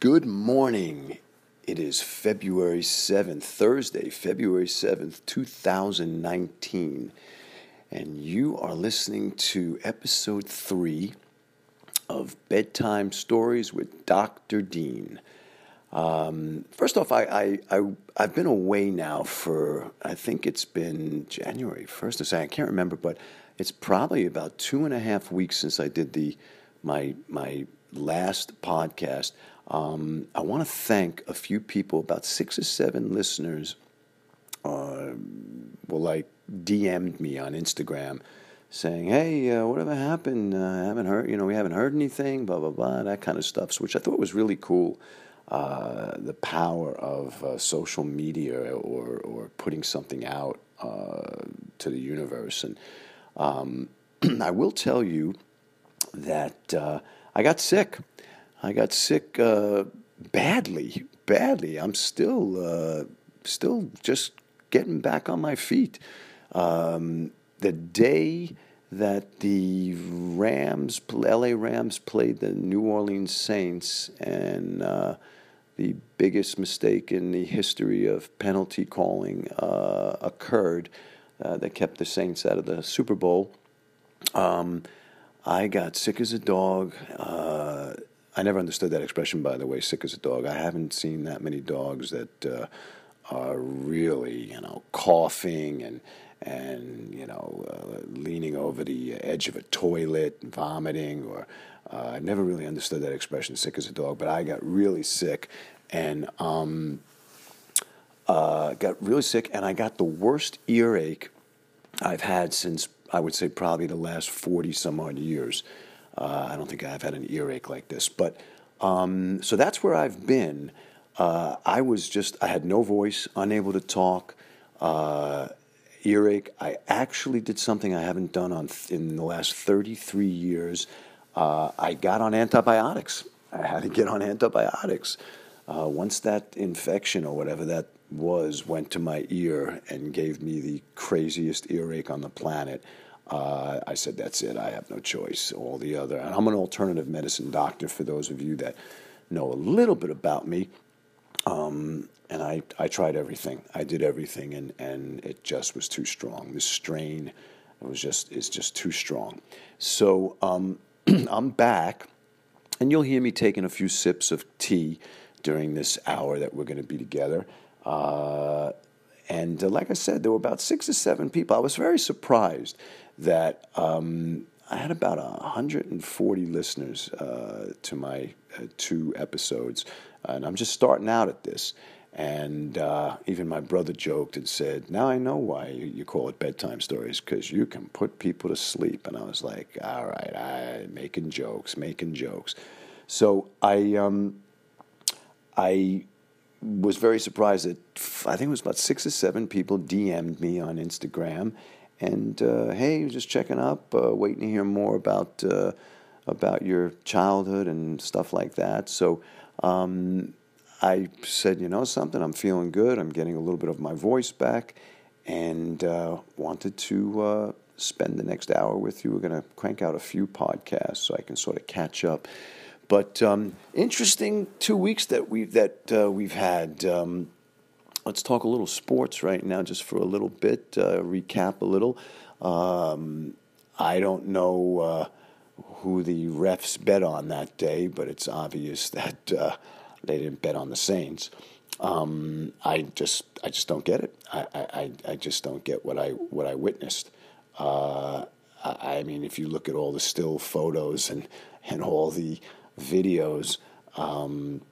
Good morning. It is February 7th, Thursday, February 7th, 2019. And you are listening to episode three of Bedtime Stories with Dr. Dean. Um, first off, I, I, I, have been away now for, I think it's been January 1st or second, I can't remember, but it's probably about two and a half weeks since I did the my my last podcast. Um, I want to thank a few people, about six or seven listeners, uh, well, like DM'd me on Instagram saying, "Hey, uh, whatever happened? Uh, haven't heard. You know, we haven't heard anything. Blah blah blah. That kind of stuff." Which I thought was really cool. Uh, the power of uh, social media or or putting something out uh, to the universe, and um, I will tell you that uh, I got sick. I got sick uh, badly, badly. I'm still, uh, still just getting back on my feet. Um, the day that the Rams, LA Rams, played the New Orleans Saints, and uh, the biggest mistake in the history of penalty calling uh, occurred uh, that kept the Saints out of the Super Bowl. Um, I got sick as a dog. I never understood that expression, by the way, sick as a dog. I haven't seen that many dogs that uh, are really, you know, coughing and and you know, uh, leaning over the edge of a toilet, and vomiting, or uh, I never really understood that expression, sick as a dog. But I got really sick, and um, uh, got really sick, and I got the worst earache I've had since I would say probably the last forty some odd years. Uh, I don't think I've had an earache like this. But um, so that's where I've been. Uh, I was just, I had no voice, unable to talk, uh, earache. I actually did something I haven't done on th- in the last 33 years. Uh, I got on antibiotics. I had to get on antibiotics. Uh, once that infection or whatever that was went to my ear and gave me the craziest earache on the planet, uh, I said, that's it. I have no choice. All the other, and I'm an alternative medicine doctor for those of you that know a little bit about me. Um, and I, I tried everything. I did everything, and, and it just was too strong. The strain was just is just too strong. So um, I'm back, and you'll hear me taking a few sips of tea during this hour that we're going to be together. Uh, and uh, like I said, there were about six or seven people. I was very surprised that um, I had about 140 listeners uh, to my uh, two episodes, and I'm just starting out at this. And uh, even my brother joked and said, "Now I know why you, you call it bedtime stories because you can put people to sleep." And I was like, "All right, I making jokes, making jokes." So I, um, I was very surprised that I think it was about six or seven people DM'd me on Instagram and uh, hey, just checking up, uh, waiting to hear more about uh, about your childhood and stuff like that. So um, I said, you know something, I'm feeling good. I'm getting a little bit of my voice back, and uh, wanted to uh, spend the next hour with you. We're going to crank out a few podcasts so I can sort of catch up. But um, interesting two weeks that we that uh, we've had. Um, let's talk a little sports right now, just for a little bit. Uh, recap a little. Um, I don't know uh, who the refs bet on that day, but it's obvious that uh, they didn't bet on the Saints. Um, I just, I just don't get it. I, I, I just don't get what I, what I witnessed. Uh, I mean, if you look at all the still photos and and all the videos. Um,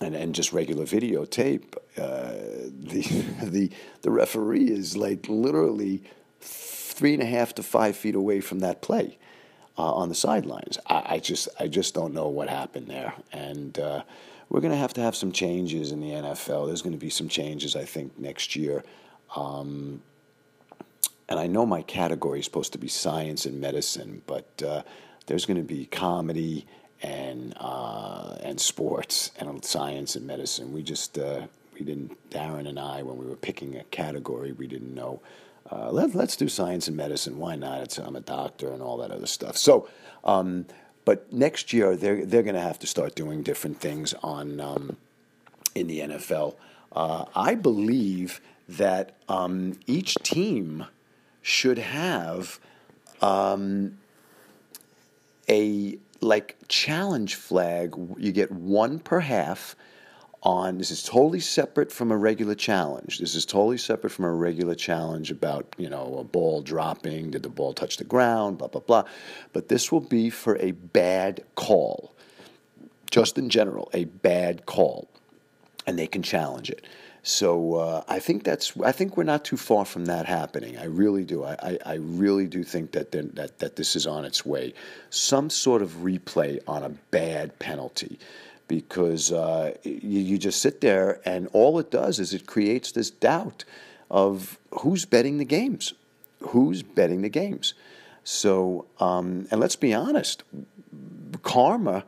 and, and just regular videotape, uh, the, the, the referee is like literally three and a half to five feet away from that play uh, on the sidelines. I, I, just I just don't know what happened there, and uh, we're going to have to have some changes in the NFL. There's going to be some changes, I think, next year. Um, and I know my category is supposed to be science and medicine, but uh, there's going to be comedy and uh, and sports and science and medicine. We just uh, we didn't Darren and I when we were picking a category we didn't know. Uh, let, us do science and medicine. Why not? It's, I'm a doctor and all that other stuff. So um, but next year they're they're going to have to start doing different things on um, in the NFL. Uh, I believe that um, each team should have um, a like challenge flag. You get one per half on this is totally separate from a regular challenge. This is totally separate from a regular challenge about, you know, a ball dropping, did the ball touch the ground, blah, blah, blah. But this will be for a bad call. Just in general, a bad call. And they can challenge it. So uh, I think that's I think we're not too far from that happening. I really do. I, I, I really do think that, that that this is on its way. Some sort of replay on a bad penalty because uh, you, you just sit there and all it does is it creates this doubt of who's betting the games, who's betting the games. So, um, and let's be honest, karma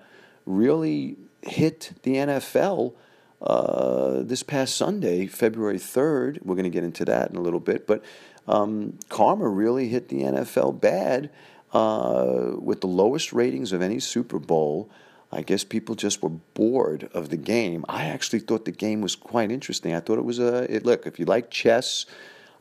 really hit the NFL uh, this past Sunday, February 3rd. We're going to get into that in a little bit, but um, karma really hit the NFL bad uh, with the lowest ratings of any Super Bowl. I guess people just were bored of the game. I actually thought the game was quite interesting. I thought it was a it, look. If you like chess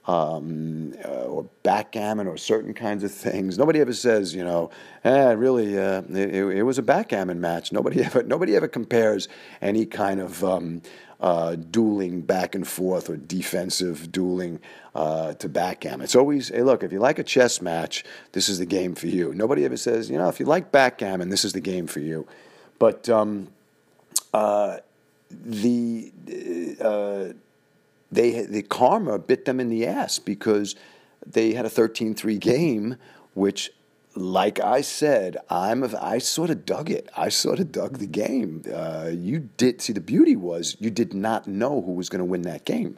um, uh, or backgammon or certain kinds of things, nobody ever says, you know, eh, really, uh, it, it, was a backgammon match. Nobody ever nobody ever compares any kind of um, uh, dueling back and forth or defensive dueling uh, to backgammon. It's always, hey, look, if you like a chess match, this is the game for you. Nobody ever says, you know, if you like backgammon, this is the game for you. But um, uh, the uh, they the karma bit them in the ass because they had a 13-3 game, which, like I said, I'm a, I sort of dug it. I sort of dug the game. Uh, you did see the beauty was you did not know who was going to win that game.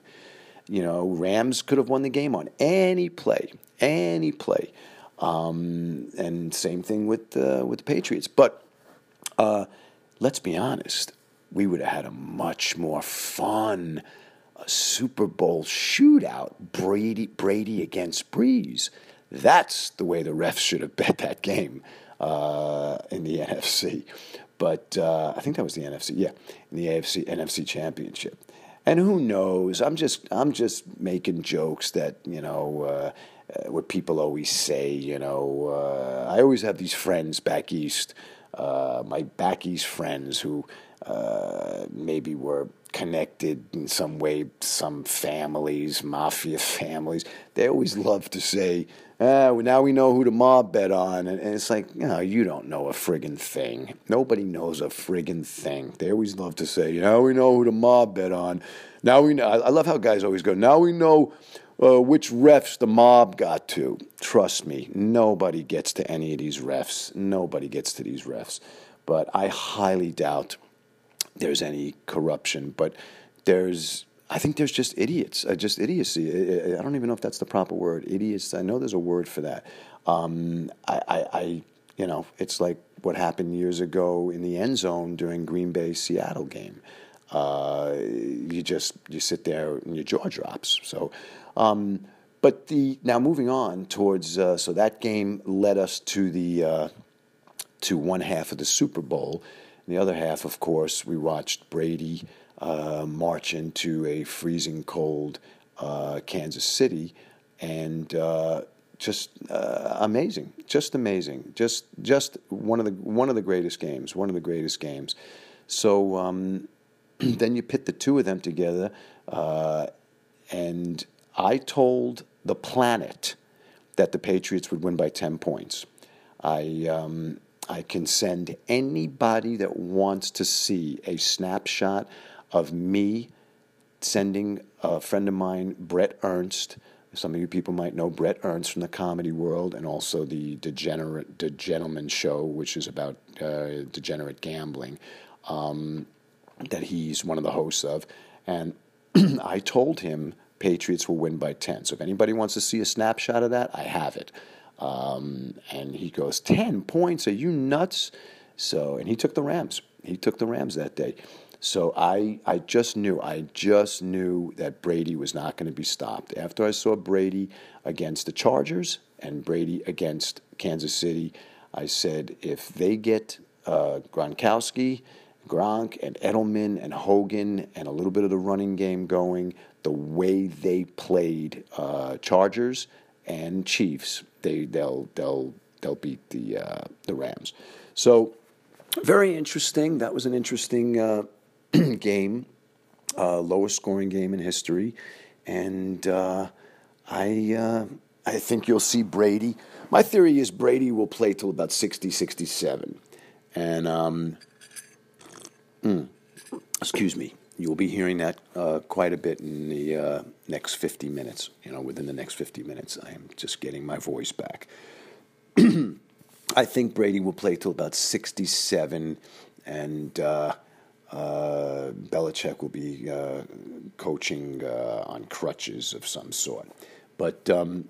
You know, Rams could have won the game on any play, any play, um, and same thing with uh, with the Patriots, but. Uh, let's be honest, we would have had a much more fun a Super Bowl shootout, Brady Brady against Brees. That's the way the refs should have bet that game uh, in the NFC. But uh, I think that was the NFC, yeah, in the AFC NFC Championship. And who knows? I'm just I'm just making jokes that you know. Uh, uh what people always say, you know, uh, I always have these friends back east uh, my back east friends who maybe were connected in some way, some families, mafia families. They always love to say, ah, well, now we know who the mob bet on. And, and it's like, you know, you don't know a friggin' thing. Nobody knows a friggin' thing. They always love to say, now we know who the mob bet on. Now we know. I love how guys always go, now we know uh, which refs the mob got to. Trust me, nobody gets to any of these refs. Nobody gets to these refs. But I highly doubt there's any corruption. But there's, I think there's just idiots, uh, just idiocy. I, I, don't even know if that's the proper word. Idiots. I know there's a word for that. Um, I, I, I, you know, it's like what happened years ago in the end zone during Green Bay Seattle game. Uh, you just you sit there and your jaw drops. So um, but the now moving on towards uh, so that game led us to the uh, to one half of the Super Bowl. The other half, of course, we watched Brady uh, march into a freezing cold uh, Kansas City, and uh, just uh, amazing, just amazing, just just one of the one of the greatest games, one of the greatest games. So um, then you pit the two of them together, and I told the planet that the Patriots would win by 10 points. I, um, I can send anybody that wants to see a snapshot of me sending a friend of mine, Brett Ernst. Some of you people might know Brett Ernst from the comedy world and also the Degenerate the Gentleman Show, which is about uh, degenerate gambling, um, that he's one of the hosts of. And I told him Patriots will win by 10. So if anybody wants to see a snapshot of that, I have it. Um, and he goes, 10 points? Are you nuts? So, and he took the Rams. He took the Rams that day. So I, I just knew, I just knew that Brady was not going to be stopped. After I saw Brady against the Chargers and Brady against Kansas City, I said if they get uh, Gronkowski, Gronk, and Edelman and Hogan and a little bit of the running game going, the way they played uh, Chargers and Chiefs, they they'll they'll they'll beat the uh, the Rams. So very interesting. That was an interesting uh, game, uh, lowest scoring game in history, and uh, I uh, I think you'll see Brady. My theory is Brady will play till about 60, 67. and um, mm, excuse me. You will be hearing that uh, quite a bit in the next 50 minutes. You know, within the next 50 minutes, I am just getting my voice back. I think Brady will play till about 67, and uh, uh, Belichick will be uh, coaching uh, on crutches of some sort. But um,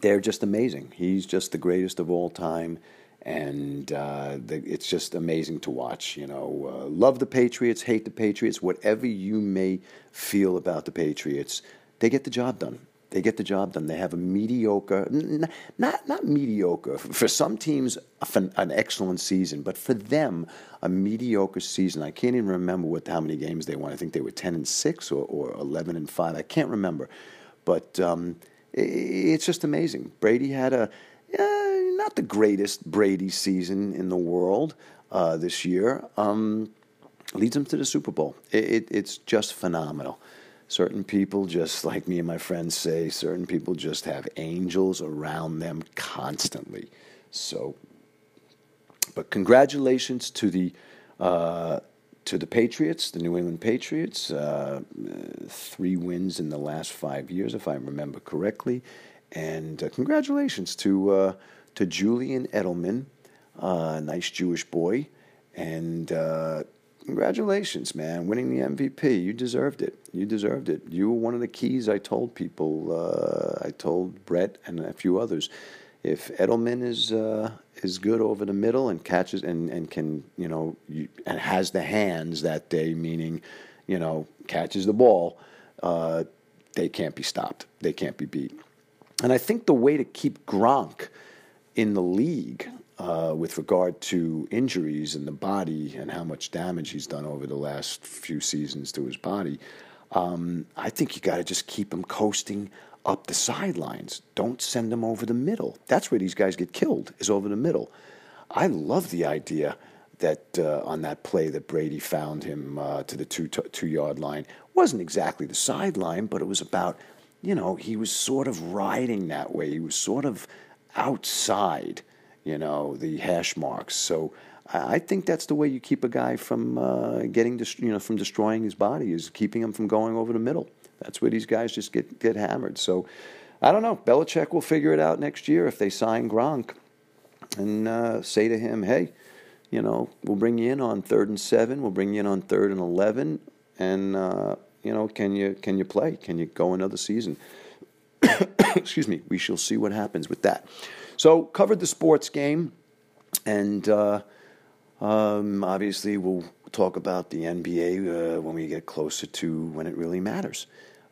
they're just amazing. He's just the greatest of all time and uh, the, it's just amazing to watch. You know, uh, love the Patriots, hate the Patriots, whatever you may feel about the Patriots, they get the job done. They get the job done. They have a mediocre, n- not not mediocre. For some teams, an excellent season, but for them, a mediocre season. I can't even remember what how many games they won. I think they were ten and six or, or eleven and five. I can't remember, but um, it, it's just amazing. Brady had a not the greatest Brady season in the world uh, this year. Um, leads them to the Super Bowl. It, it, it's just phenomenal. Certain people, just like me and my friends say, certain people just have angels around them constantly. So, but congratulations to the uh, to the Patriots, the New England Patriots. Uh, three wins in the last five years, if I remember correctly, and uh, congratulations to uh, to Julian Edelman, a uh, nice Jewish boy, and uh, congratulations, man, winning the MVP. You deserved it. You deserved it. You were one of the keys. I told people. Uh, I told Brett and a few others. If Edelman is uh, is good over the middle and catches and, and can you know you, and has the hands that day, meaning you know catches the ball, uh, they can't be stopped. They can't be beat. And I think the way to keep Gronk in the league uh, with regard to injuries in the body and how much damage he's done over the last few seasons to his body, um, I think you got to just keep him coasting up the sidelines. Don't send him over the middle. That's where these guys get killed, is over the middle. I love the idea that uh, on that play that Brady found him uh, to the two two yard line wasn't exactly the sideline, but it was about you know he was sort of riding that way. He was sort of outside, you know, the hash marks. So I think that's the way you keep a guy from uh, getting, you know, from destroying his body is keeping him from going over the middle. That's where these guys just get get hammered. So I don't know. Belichick will figure it out next year if they sign Gronk and uh, say to him, "Hey, you know, we'll bring you in on third and seven. We'll bring you in on third and eleven, and uh, you know, can you can you play? Can you go another season?" excuse me, we shall see what happens with that. So, covered the sports game, and uh, um, obviously, we'll talk about the NBA uh, when we get closer to when it really matters.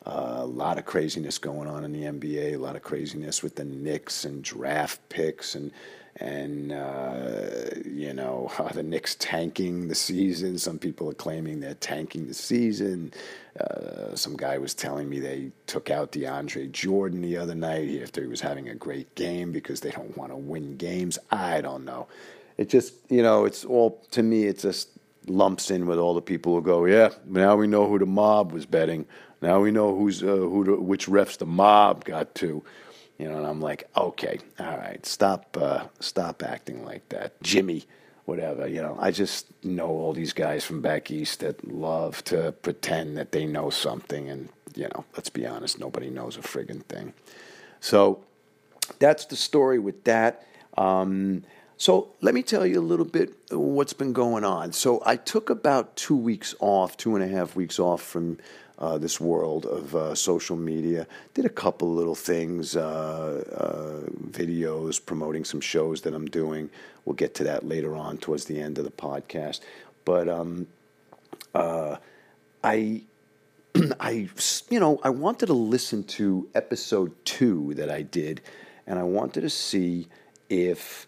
Uh, a lot of craziness going on in the NBA, a lot of craziness with the Knicks and draft picks and and uh, you know the Knicks tanking the season. Some people are claiming they're tanking the season. Uh, some guy was telling me they took out DeAndre Jordan the other night after he was having a great game because they don't want to win games. I don't know. It just you know it's all to me. It just lumps in with all the people who go, yeah. Now we know who the mob was betting. Now we know who's uh, who the, which refs the mob got to. You know, and I'm like, okay, all right, stop, uh, stop acting like that, Jimmy, whatever. You know, I just know all these guys from back east that love to pretend that they know something, and you know, let's be honest, nobody knows a friggin' thing. So that's the story with that. Um, so let me tell you a little bit what's been going on. So I took about two weeks off, two and a half weeks off from uh, this world of uh, social media. Did a couple little things, uh, uh, videos promoting some shows that I'm doing. We'll get to that later on towards the end of the podcast. But um, uh, I, I, you know, I wanted to listen to episode two that I did, and I wanted to see if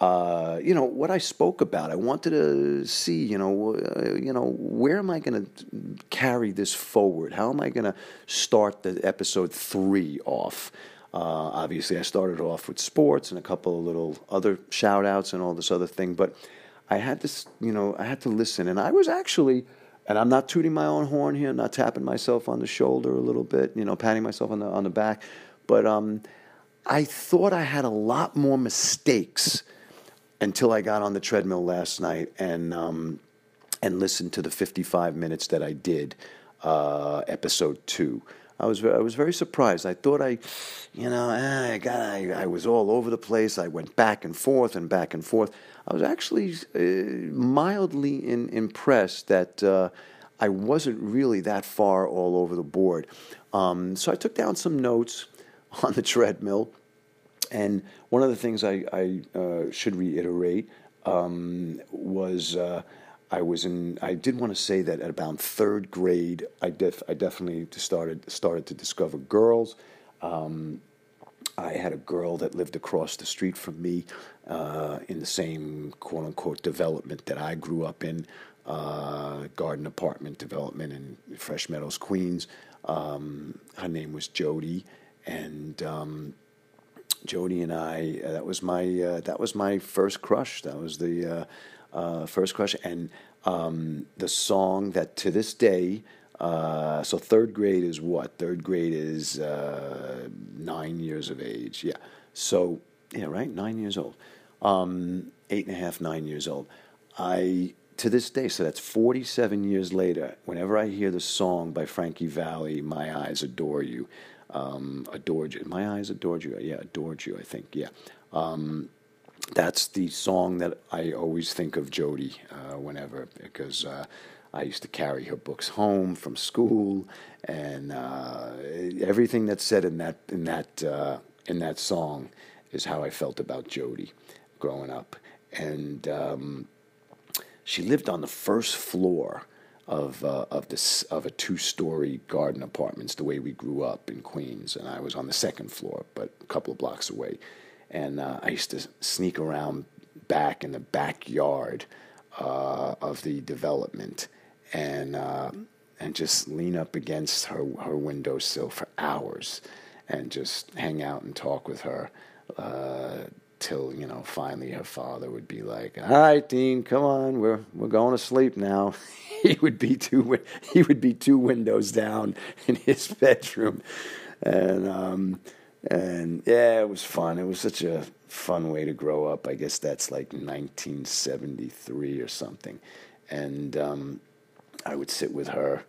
uh, you know what I spoke about. I wanted to see, you know, uh, you know, where am I going to carry this forward? How am I going to start the episode three off? Uh, obviously, I started off with sports and a couple of little other shout outs and all this other thing, but I had to, you know, I had to listen, and I was actually. And I'm not tooting my own horn here, not tapping myself on the shoulder a little bit, you know, patting myself on the on the back, but um, I thought I had a lot more mistakes until I got on the treadmill last night and um, and listened to the 55 minutes that I did, uh, episode two. I was I was very surprised. I thought I, you know, eh, I got I, I was all over the place. I went back and forth and back and forth. I was actually uh, mildly in, impressed that uh, I wasn't really that far all over the board. Um, so I took down some notes on the treadmill and one of the things I, I uh, should reiterate um, was uh, I was in. I did want to say that at about third grade, I def, I definitely started started to discover girls. Um, I had a girl that lived across the street from me uh, in the same quote unquote development that I grew up in, uh, garden apartment development in Fresh Meadows, Queens. Um, her name was Jody, and um, Jody and I. Uh, that was my uh, that was my first crush. That was the uh, first crush, and um, the song that to this day. Uh, so third grade is what? Third grade is uh, nine years of age. Yeah. So yeah, right. Nine years old. Um, eight and a half, nine years old. I to this day, so that's 47 years later, whenever I hear the song by Frankie Valli, My Eyes Adore You, um, adored you. My eyes adored you. Yeah, adored you. I think. Yeah. Um, that's the song that I always think of Jody uh, whenever because uh, I used to carry her books home from school, and uh, everything that's said in that in that uh, in that song is how I felt about Jody growing up, and um, she lived on the first floor of uh, of this of a two story garden apartments the way we grew up in Queens, and I was on the second floor, but a couple of blocks away, and uh, I used to sneak around back in the backyard uh, of the development, and uh, and just lean up against her her windowsill for hours, and just hang out and talk with her uh, till you know finally her father would be like, "All right, Dean, come on, we're we're going to sleep now." he would be two he would be two windows down in his bedroom, and um, and yeah, it was fun. It was such a fun way to grow up. I guess that's like 1973 or something, and um, I would sit with her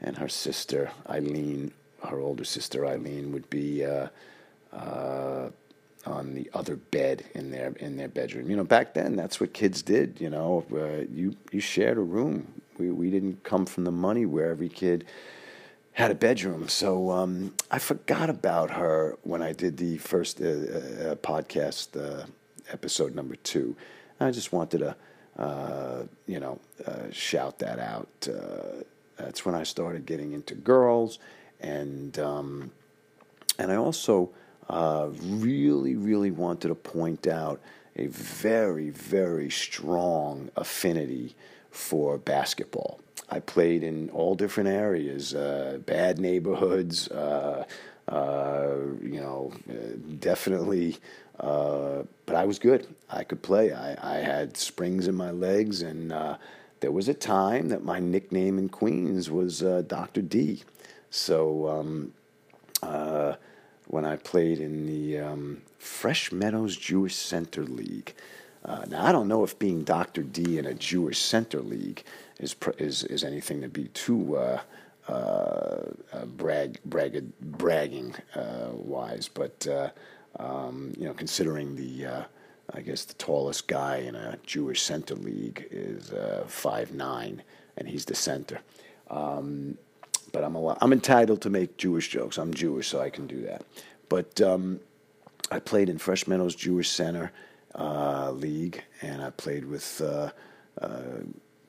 and her sister Eileen. Her older sister Eileen would be. Uh, uh, on the other bed in their in their bedroom. You know, back then that's what kids did. You know, uh, you you shared a room. We we didn't come from the money where every kid had a bedroom. So um, I forgot about her when I did the first uh, uh, podcast uh, episode number two. I just wanted to, uh, you know, uh, shout that out. that's when I started getting into girls, and um, and I also uh, really, really wanted to point out a very, very strong affinity for basketball. I played in all different areas, uh, bad neighborhoods, uh, uh, you know, uh, definitely. Uh, but I was good. I could play. I, I had springs in my legs, and uh, there was a time that my nickname in Queens was Dr. D. So, um, when I played in the um, Fresh Meadows Jewish Center League. Now I don't know if being Dr. D in a Jewish Center League is is is anything to be too uh, uh, uh brag, brag bragging uh, wise, but uh, um, you know considering the I guess the tallest guy in a Jewish Center League is five nine, and he's the center. Um, but I'm a, I'm entitled to make Jewish jokes. I'm Jewish, so I can do that. But um, I played in Fresh Meadows Jewish Center League, and I played with. Uh,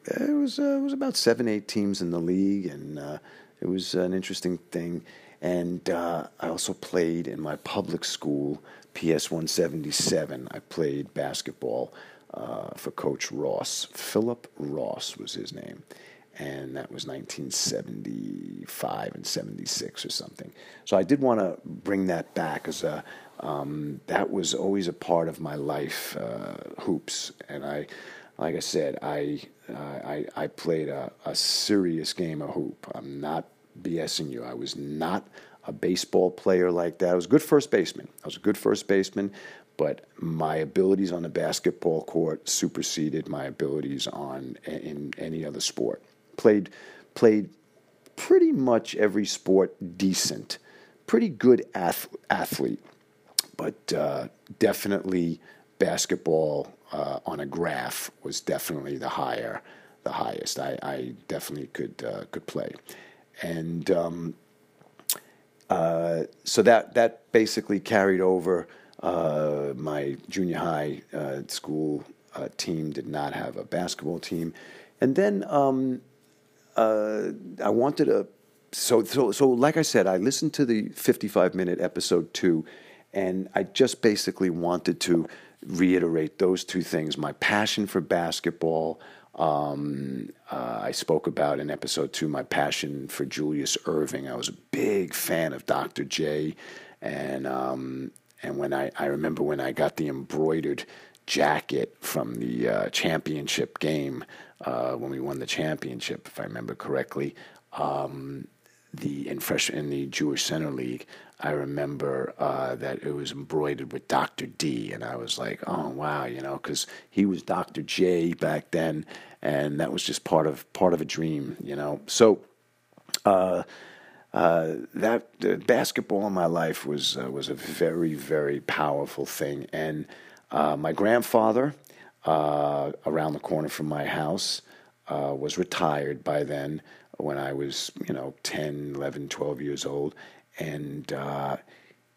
it was uh, it was about seven eight teams in the league, and uh, it was an interesting thing. And uh, I also played in my public school, PS 177. I played basketball uh, for Coach Ross. Philip Ross was his name. And that was 1975 and 76 or something. So I did want to bring that back as a, um, that was always a part of my life, uh, hoops. And I, like I said, I, uh, I, I played a, a serious game of hoop. I'm not BSing you. I was not a baseball player like that. I was a good first baseman. I was a good first baseman, but my abilities on the basketball court superseded my abilities on in any other sport. Played played pretty much every sport decent, pretty good ath- athlete, but uh, definitely basketball uh, on a graph was definitely the higher, the highest. I, I definitely could uh, could play, and um, uh, so that that basically carried over. Uh, my junior high uh, school uh, team did not have a basketball team, and then um, I wanted a. So so so like I said, I listened to the fifty-five minute episode two, and I just basically wanted to reiterate those two things: my passion for basketball. Um, uh, I spoke about in episode two my passion for Julius Erving. I was a big fan of Dr. J, and um, and when I I remember when I got the embroidered jacket from the uh, championship game uh, when we won the championship, if I remember correctly. Um, the in fresh in the Jewish Center League, I remember uh, that it was embroidered with Dr. D, and I was like, oh wow, you know, because he was Dr. J back then, and that was just part of part of a dream, you know. So. Uh, uh, that uh, basketball in my life was uh, was a very very powerful thing, and uh, my grandfather, around the corner from my house, was retired by then when I was, you know, 10, 11, 12 years old. And uh,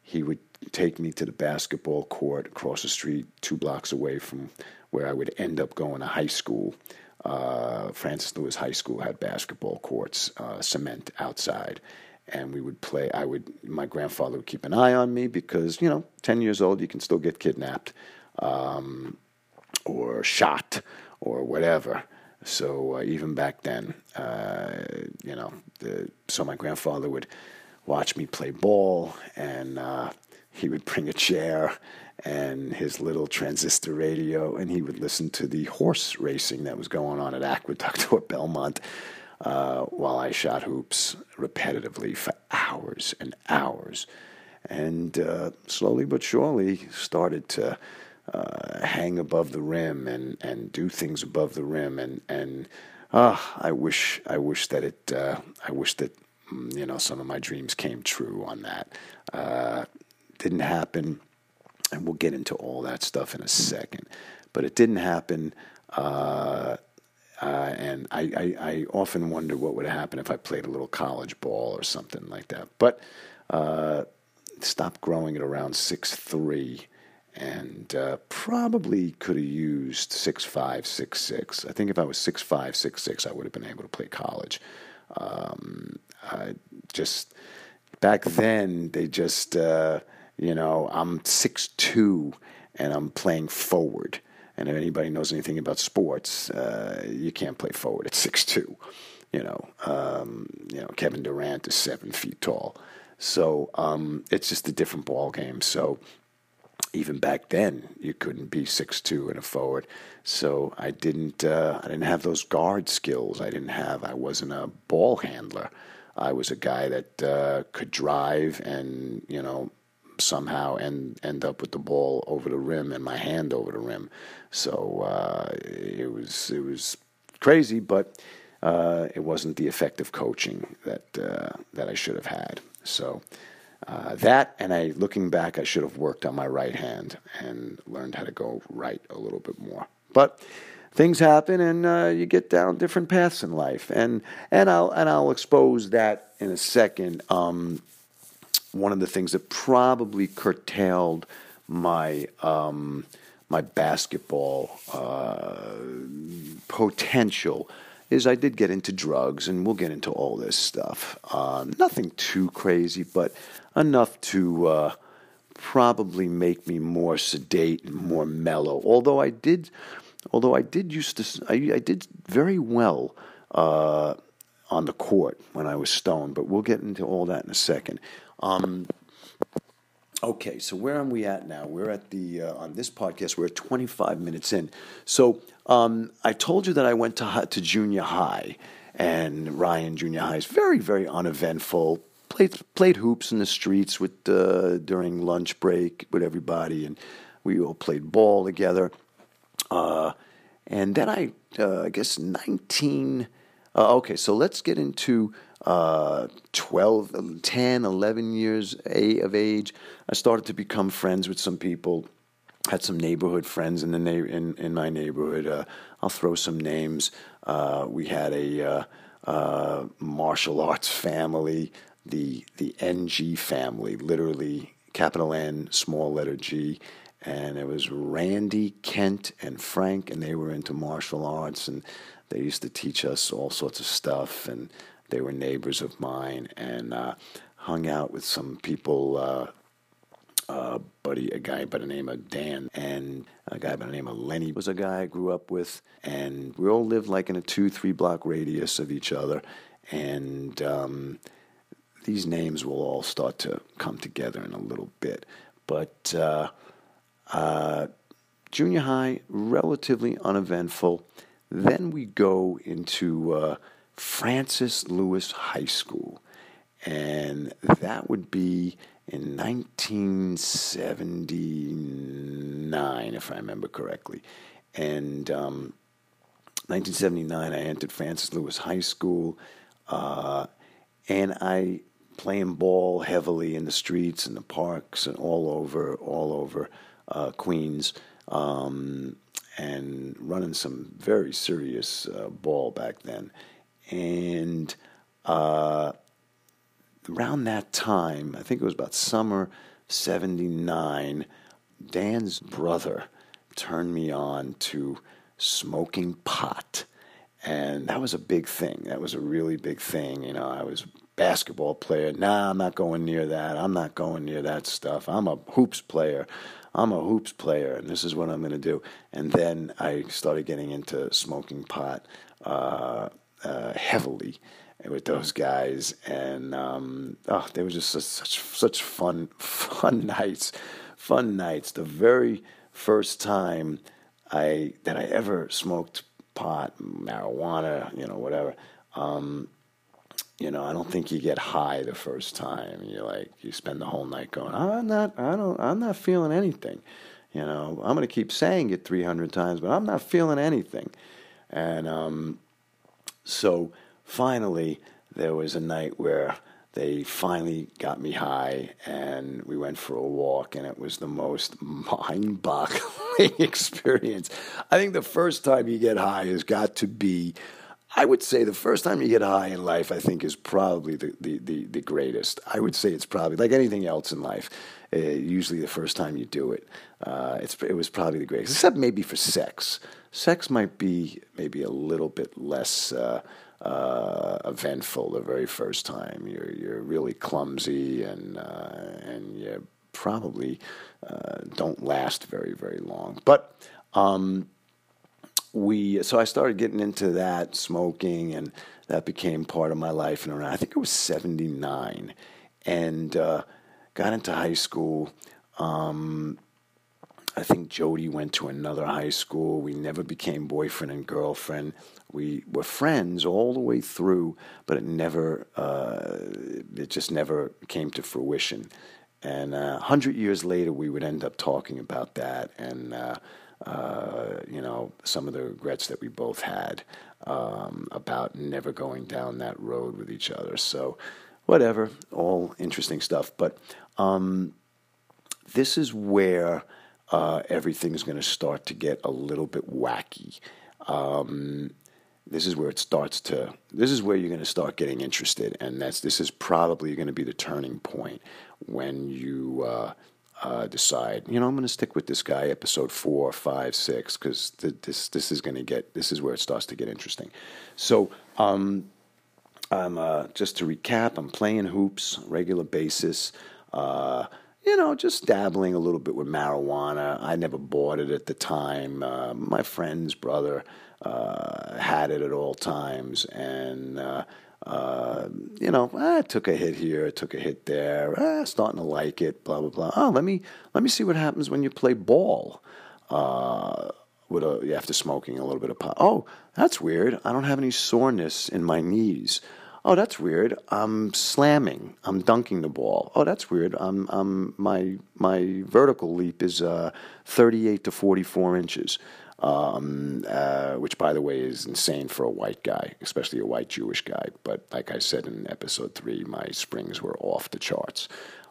he would take me to the basketball court across the street, two blocks away from where I would end up going to high school. Uh, Francis Lewis High School had basketball courts, uh, cement outside. And we would play. I would. My grandfather would keep an eye on me because you know, ten years old, you can still get kidnapped, um, or shot, or whatever. So uh, even back then, uh, you know, the, so my grandfather would watch me play ball, and uh, he would bring a chair and his little transistor radio, and he would listen to the horse racing that was going on at Aqueduct or Belmont. Uh, while I shot hoops repetitively for hours and hours, and uh, slowly but surely started to uh, hang above the rim and, and do things above the rim and and uh, I wish I wish that it uh, I wish that mm, you know some of my dreams came true on that. Uh, didn't happen and we'll get into all that stuff in a second. But it didn't happen uh, uh, and I, I, I, often wonder what would happen if I played a little college ball or something like that. But stopped growing at around six three and uh, probably could have used six five, six six. I think if I was six five, six six, I would have been able to play college. Um, just back then, they just uh, you know I'm six two and I'm playing forward. And if anybody knows anything about sports, uh, you can't play forward at six two. You know, um, you know Kevin Durant is seven feet tall, so um, it's just a different ball game. So even back then, you couldn't be six two and a forward. So I didn't uh, I didn't have those guard skills. I didn't have. I wasn't a ball handler. I was a guy that uh, could drive and you know somehow end end up with the ball over the rim and my hand over the rim. So uh, it was it was crazy, but uh, it wasn't the effective coaching that uh, that I should have had. So. Uh, that and I, looking back, I should have worked on my right hand and learned how to go right a little bit more. But things happen, and uh, you get down different paths in life, and and I'll and I'll expose that in a second. Um, one of the things that probably curtailed my um, my basketball uh, potential is I did get into drugs, and we'll get into all this stuff. Um, nothing too crazy, but enough to uh, probably make me more sedate and more mellow. Although I did, although I did used to, I, I did very well uh, on the court when I was stoned. But we'll get into all that in a second. Um, okay, so where are we at now? We're at the uh, on this podcast. We're at 25 minutes in. So um, I told you that I went to to junior high, and Ryan Junior High is very very uneventful played played hoops in the streets with uh, during lunch break with everybody, and we all played ball together. Uh, and then I, uh, I guess, nineteen. Uh, okay, so let's get into uh, 12, 10, 11 years of age. I started to become friends with some people. Had some neighborhood friends in the na- in in my neighborhood. Uh, I'll throw some names. we had a martial arts family the the NG family, literally capital N, small letter G, and it was Randy, Kent, and Frank, and they were into martial arts, and they used to teach us all sorts of stuff, and they were neighbors of mine, and uh, hung out with some people. Uh, uh, buddy, a guy by the name of Dan, and a guy by the name of Lenny was a guy I grew up with, and we all lived like in a two, three block radius of each other, and um, these names will all start to come together in a little bit. But uh, uh, junior high, relatively uneventful. Then we go into uh, Francis Lewis High School, and that would be in 1979, if I remember correctly. And um, 1979, I entered Francis Lewis High School, uh, and I playing ball heavily in the streets and the parks and all over, all over uh, Queens, um, and running some very serious uh, ball back then. And uh, around that time, I think it was about summer '79, Dan's brother turned me on to smoking pot. And that was a big thing. That was a really big thing. You know, I was basketball player. Nah, I'm not going near that. I'm not going near that stuff. I'm a hoops player. I'm a hoops player, and this is what I'm going to do. And then I started getting into smoking pot uh, uh, heavily with those guys, and um, oh, they were just such, such such fun fun nights, fun nights. The very first time I that I ever smoked pot, marijuana, you know, whatever. Um, you know, I don't think you get high the first time. You like you spend the whole night going, I'm not, I don't, I'm not feeling anything. You know, I'm to keep saying it 300 times, but I'm not feeling anything. And um, so finally, there was a night where they finally got me high, and we went for a walk, and it was the most mind-boggling experience. I think the first time you get high has got to be I would say the first time you get high in life, I think, is probably the, the, the, the greatest. I would say it's probably like anything else in life. Uh, usually, the first time you do it, uh, it's, it was probably the greatest, except maybe for sex. Sex might be maybe a little bit less uh, uh eventful the very first time. You're, you're really clumsy and, uh, and you probably uh, don't last very, very long. But um, we so I started getting into that smoking, and that became part of my life. And around I think it was seventy nine, and uh, got into high school. Um, I think Jody went to another high school. We never became boyfriend and girlfriend. We were friends all the way through, but it never, uh, it just never came to fruition. And a uh, hundred years later, we would end up talking about that, and uh, you know, some of the regrets that we both had um, about never going down that road with each other. So, whatever, all interesting stuff. But um, this is where uh, everything's going to start to get a little bit wacky. Um, this is where it starts to. This is where you're going to start getting interested, and that's this is probably going to be the turning point when you uh, uh, decide, you know, I'm going to stick with this guy, episode four, five, six, because th- this this is going to get this is where it starts to get interesting. So, um, I'm uh, just to recap, I'm playing hoops regular basis. Uh, you know, just dabbling a little bit with marijuana. I never bought it at the time. Uh, my friend's brother uh, had it at all times, and uh, uh, you know, I took a hit here, I took a hit there, ah, starting to like it, blah blah blah. Oh, let me let me see what happens when you play ball. Uh, with a, after smoking a little bit of pot. Oh, that's weird. I don't have any soreness in my knees. Oh, that's weird. I'm slamming. I'm dunking the ball. Oh, that's weird. I'm, I'm my my vertical leap is uh, 38 to 44 inches um, uh, which, by the way, is insane for a white guy, especially a white Jewish guy. But like I said in episode three, my springs were off the charts.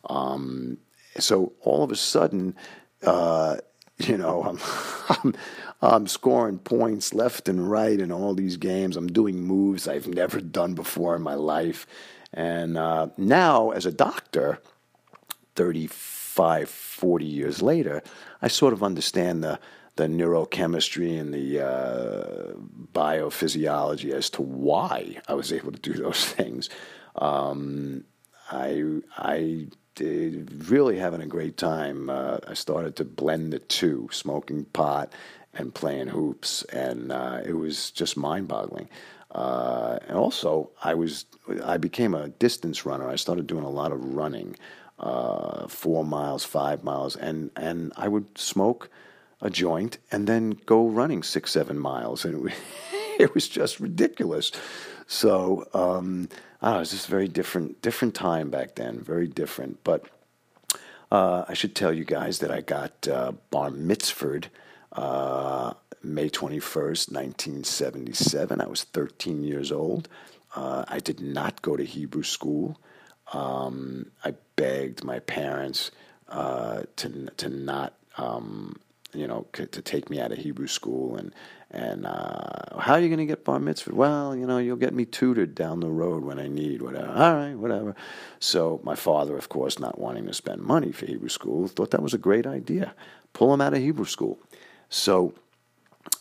Um, so all of a sudden, uh, you know, I'm, I'm, I'm scoring points left and right in all these games. I'm doing moves I've never done before in my life. And uh, now, as a doctor, 35, 40 years later, I sort of understand the the neurochemistry and the uh, biophysiology as to why I was able to do those things. Um, I I did really having a great time. Uh, I started to blend the two, smoking pot and playing hoops, and uh, it was just mind-boggling. Uh, and also, I was I became a distance runner. I started doing a lot of running, uh, four miles, five miles, and and I would smoke a joint and then go running six, seven miles. And it was, just ridiculous. So, um, I don't know, it was just a very different, different time back then, very different. But uh, I should tell you guys that I got uh, bar mitzvahed uh, May 21st, 1977. I was 13 years old. Uh, I did not go to Hebrew school. Um, I begged my parents uh, to to not um, you know, to take me out of Hebrew school. And and uh, how are you going to get bar mitzvah? Well, you know, you'll get me tutored down the road when I need whatever. All right, whatever. So my father, of course, not wanting to spend money for Hebrew school, thought that was a great idea. Pull him out of Hebrew school. So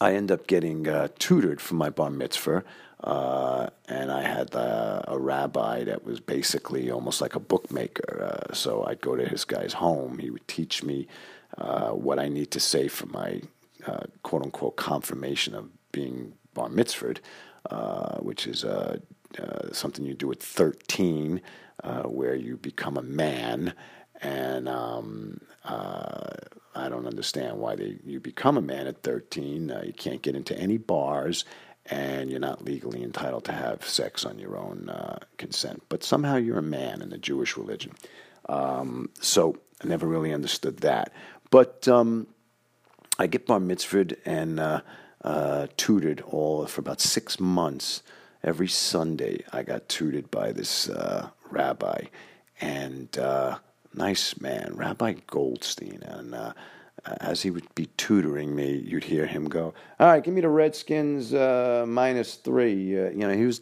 I end up getting uh, tutored for my bar mitzvah. Uh, and I had uh, a rabbi that was basically almost like a bookmaker. Uh, so I'd go to his guy's home. He would teach me uh, what I need to say for my uh, quote unquote confirmation of being bar mitzvahed, uh, which is uh, something you do at 13, where you become a man. And um, I don't understand why they, you become a man at 13. you can't get into any bars and you're not legally entitled to have sex on your own uh, consent. But somehow you're a man in the Jewish religion. Um, so I never really understood that. But um, I get bar mitzvahed and uh, uh, tutored all for about six months. Every Sunday, I got tutored by this uh, rabbi, and uh, nice man, Rabbi Goldstein. And uh, as he would be tutoring me, you'd hear him go, "All right, give me the Redskins uh, minus three. you know, he was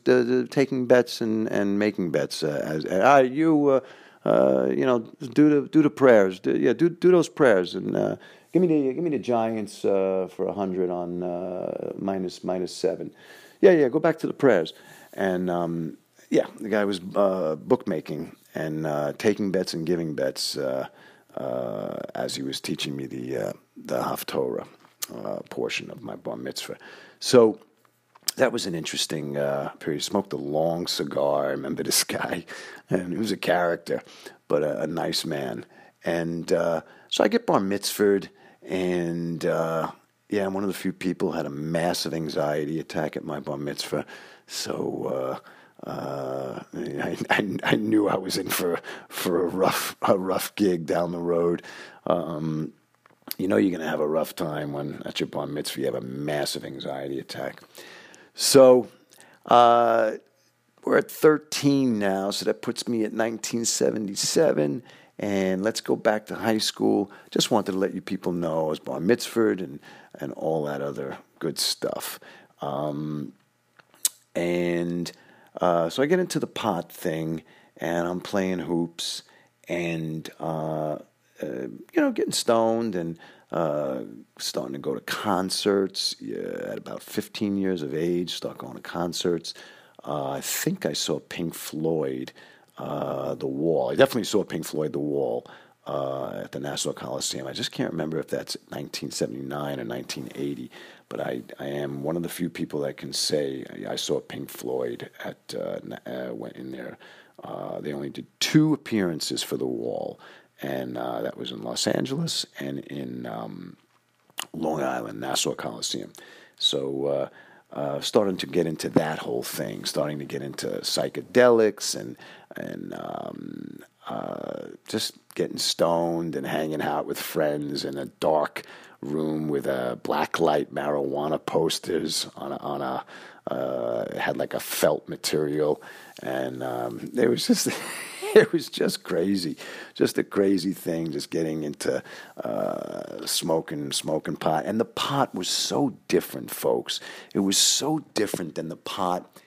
taking bets and, and making bets. as all right, you uh, you know, do the do the prayers. Do, yeah, do do those prayers and uh, give me the give me the Giants uh, for hundred on uh, minus minus seven. Yeah, yeah, go back to the prayers. And um, yeah, the guy was uh, bookmaking and taking bets and giving bets as he was teaching me the the Haftorah portion of my bar mitzvah. So that was an interesting uh, period. Smoked a long cigar. I remember this guy, and he was a character, but a, a nice man. And uh, so I get bar mitzvahed, and uh, yeah, I'm one of the few people had a massive anxiety attack at my bar mitzvah. So uh, uh, I, I, I, knew I was in for for a rough a rough gig down the road. Um, you know you're going to have a rough time when at your bar mitzvah you have a massive anxiety attack. So uh, we're at 13 now, so that puts me at 1977. And let's go back to high school. Just wanted to let you people know I was bar mitzvahed and, and all that other good stuff. Um, and uh, so I get into the pot thing, and I'm playing hoops, and uh, uh, you know, getting stoned and uh, starting to go to concerts yeah, at about 15 years of age. Start going to concerts. Uh, I think I saw Pink Floyd, uh, The Wall. I definitely saw Pink Floyd, The Wall. Uh, at the Nassau Coliseum. I just can't remember if that's 1979 or 1980, but I, I am one of the few people that can say I, I saw Pink Floyd at uh, went in there. They only did two appearances for the Wall, and uh, that was in Los Angeles and in um, Long Island, Nassau Coliseum. So. Uh, uh, starting to get into that whole thing, starting to get into psychedelics and and um, uh, just getting stoned and hanging out with friends in a dark room with a black light marijuana posters on a, on a uh, had like a felt material, and um, it was just. it was just crazy, just a crazy thing. Just getting into uh, smoking, smoking pot, and the pot was so different, folks. It was so different than the pot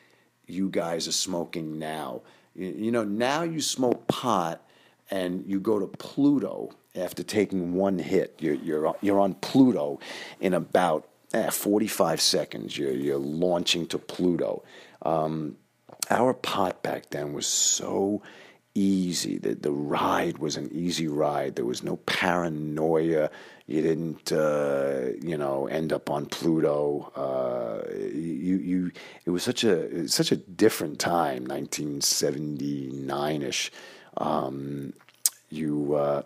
you guys are smoking now. You, you know, now you smoke pot and you go to Pluto after taking one hit. You're, you're, you're on Pluto in about eh, 45 seconds. You're, you're launching to Pluto. Um, our pot back then was so easy. The, the ride was an easy ride. There was no paranoia. You didn't, uh, you know, end up on Pluto. Uh, you, you, it was such a such a different time, 1979 ish. Um, you, uh,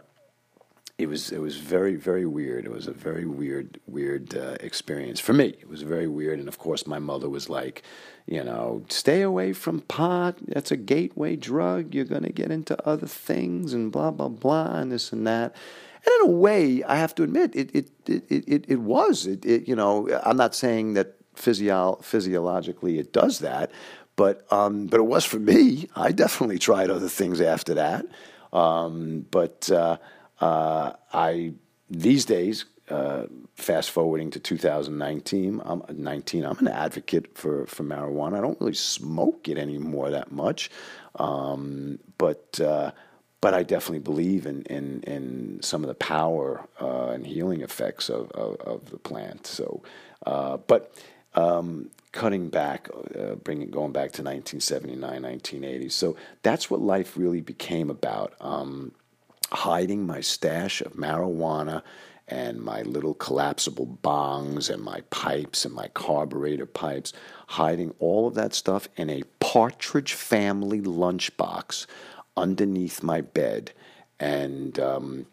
it was it was very very weird. It was a very weird weird uh, experience for me. It was very weird, and of course my mother was like, you know, stay away from pot. That's a gateway drug. You're gonna get into other things and blah blah blah and this and that. And in a way, I have to admit, it it it it, it was. It, it you know, I'm not saying that physio- physiologically it does that, but um, but it was for me. I definitely tried other things after that. Um, but uh, uh, I these days, uh, fast forwarding to 2019, I'm 19. I'm an advocate for for marijuana. I don't really smoke it anymore that much, um, but. Uh, but I definitely believe in, in, in some of the power uh, and healing effects of, of, of the plant. So, uh, but um, cutting back, uh, bringing going back to 1979, 1980. So that's what life really became about. Um, hiding my stash of marijuana and my little collapsible bongs and my pipes and my carburetor pipes, hiding all of that stuff in a Partridge Family lunchbox underneath my bed. And um,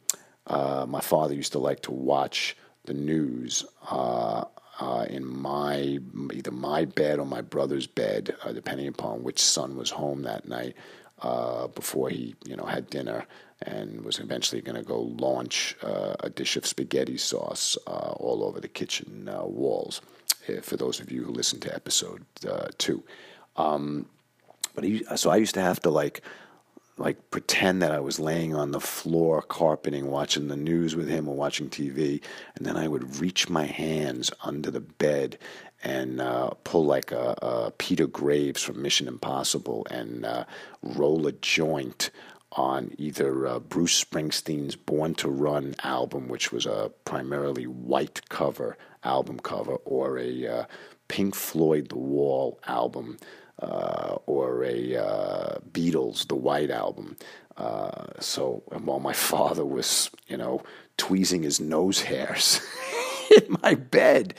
uh, my father used to like to watch the news uh, uh, in my either my bed or my brother's bed, uh, depending upon which son was home that night. Uh, before he, you know, had dinner, and was eventually going to go launch uh, a dish of spaghetti sauce uh, all over the kitchen uh, walls. Eh, for those of you who listened to episode uh, two, um, but he, so I used to have to like like pretend that I was laying on the floor carpeting, watching the news with him or watching TV, and then I would reach my hands under the bed and uh, pull like a, a, Peter Graves from Mission Impossible and uh, roll a joint on either uh, Bruce Springsteen's Born to Run album, which was a primarily white cover album cover, or a uh, Pink Floyd The Wall album, uh, or a uh, Beatles The White Album. Uh, so while my father was, you know, tweezing his nose hairs in my bed,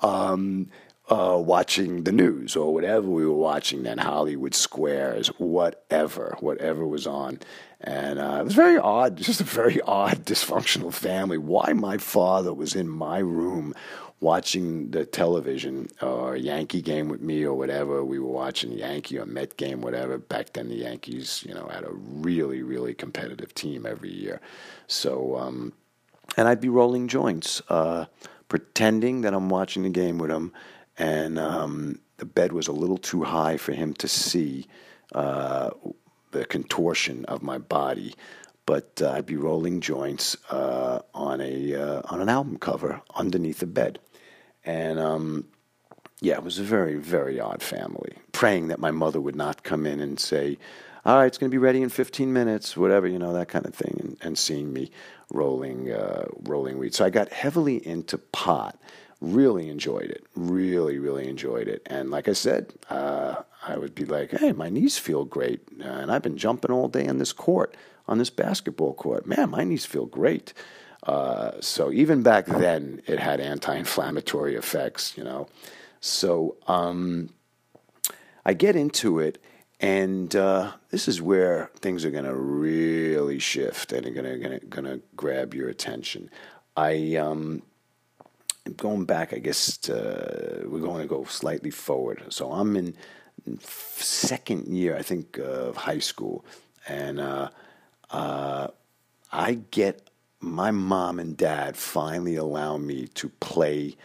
um, uh, watching the news or whatever we were watching then, Hollywood Squares, whatever, whatever was on. And uh, it was very odd, just a very odd, dysfunctional family. Why my father was in my room watching the television or Yankee game with me or whatever. We were watching Yankee or Met game, whatever. Back then, the Yankees, you know, had a really, really competitive team every year. So, um, and I'd be rolling joints, uh, pretending that I'm watching the game with him and um, the bed was a little too high for him to see uh, the contortion of my body. But uh, I'd be rolling joints uh, on a uh, on an album cover underneath the bed, and um, yeah, it was a very very odd family. Praying that my mother would not come in and say, all right, it's going to be ready in 15 minutes, whatever, you know, that kind of thing, and, and seeing me rolling, uh, rolling weed. So I got heavily into pot. Really enjoyed it. Really, really enjoyed it. And like I said, uh, I would be like, hey, my knees feel great. Uh, and I've been jumping all day on this court, on this basketball court. Man, my knees feel great. Uh, so even back then, it had anti-inflammatory effects, you know. So um, I get into it, and uh, this is where things are going to really shift and are going to grab your attention. I um, going back. I guess we're going to go slightly forward. So I'm in second year, I think, of high school, and uh, uh, I get my mom and dad finally allow me to play